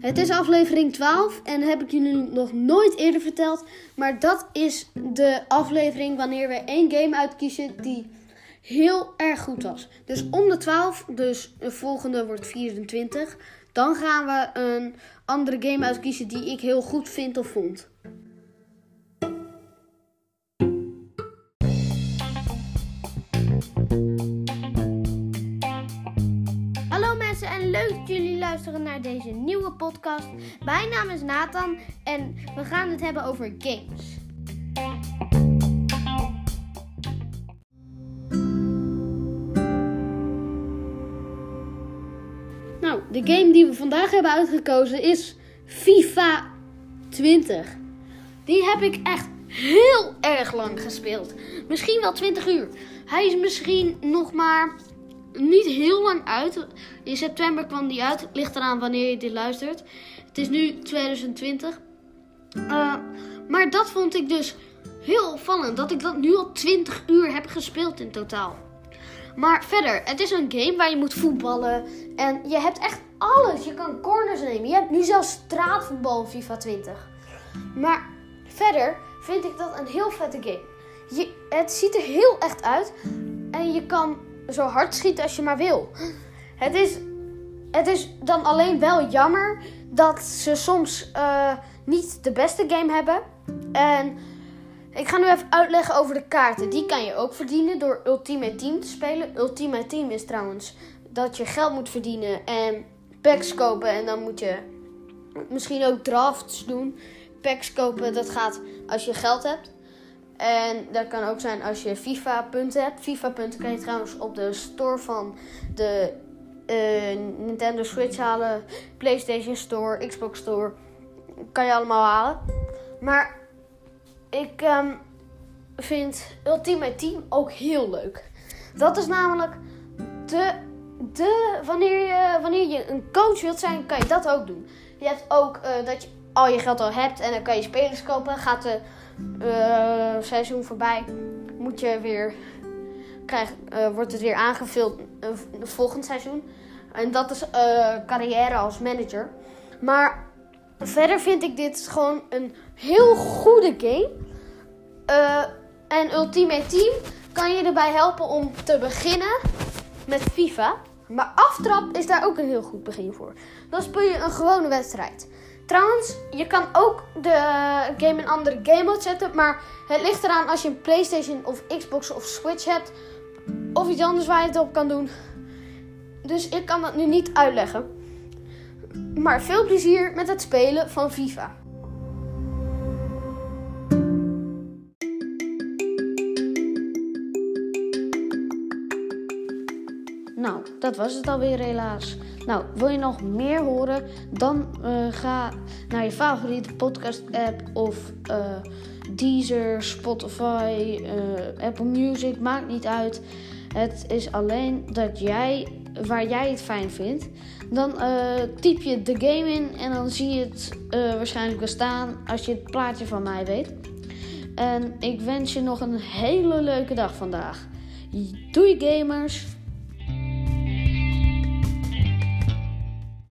Het is aflevering 12 en heb ik jullie nog nooit eerder verteld. Maar dat is de aflevering wanneer we één game uitkiezen die heel erg goed was. Dus om de 12, dus de volgende wordt 24. Dan gaan we een andere game uitkiezen die ik heel goed vind of vond. En leuk dat jullie luisteren naar deze nieuwe podcast. Mijn naam is Nathan en we gaan het hebben over games. Nou, de game die we vandaag hebben uitgekozen is FIFA 20. Die heb ik echt heel erg lang gespeeld. Misschien wel 20 uur. Hij is misschien nog maar niet heel lang uit. In september kwam die uit. Ligt eraan wanneer je dit luistert. Het is nu 2020. Uh, maar dat vond ik dus heel opvallend. Dat ik dat nu al 20 uur heb gespeeld in totaal. Maar verder, het is een game waar je moet voetballen. En je hebt echt alles. Je kan corners nemen. Je hebt nu zelfs straatvoetbal in FIFA 20. Maar verder vind ik dat een heel vette game. Je, het ziet er heel echt uit. En je kan zo hard schieten als je maar wil. Het is, het is dan alleen wel jammer dat ze soms uh, niet de beste game hebben. En ik ga nu even uitleggen over de kaarten. Die kan je ook verdienen door Ultimate Team te spelen. Ultimate Team is trouwens dat je geld moet verdienen en packs kopen. En dan moet je misschien ook drafts doen. Packs kopen, dat gaat als je geld hebt. En dat kan ook zijn als je FIFA-punten hebt. FIFA-punten kan je trouwens op de store van de uh, Nintendo Switch halen. PlayStation Store, Xbox Store. Kan je allemaal halen. Maar ik um, vind Ultimate Team ook heel leuk. Dat is namelijk de. de wanneer, je, wanneer je een coach wilt zijn, kan je dat ook doen. Je hebt ook uh, dat je al je geld al hebt en dan kan je spelers kopen. Gaat de uh, seizoen voorbij, moet je weer. Krijg, uh, wordt het weer aangevuld uh, volgend seizoen. En dat is carrière als manager. Maar verder vind ik dit gewoon een heel goede game. en Ultimate Team kan je erbij helpen om te beginnen met FIFA. Maar aftrap is daar ook een heel goed begin voor. Dan speel je een gewone wedstrijd. Trouwens, je kan ook de game in andere game mode zetten. Maar het ligt eraan als je een PlayStation of Xbox of Switch hebt. Of iets anders waar je het op kan doen. Dus ik kan dat nu niet uitleggen. Maar veel plezier met het spelen van FIFA. Nou, dat was het alweer helaas. Nou, wil je nog meer horen? Dan uh, ga naar je favoriete podcast-app of uh, Deezer, Spotify, uh, Apple Music, maakt niet uit. Het is alleen dat jij, waar jij het fijn vindt, dan typ je de game in en dan zie je het waarschijnlijk wel staan als je het plaatje van mij weet. En ik wens je nog een hele leuke dag vandaag. Doei gamers!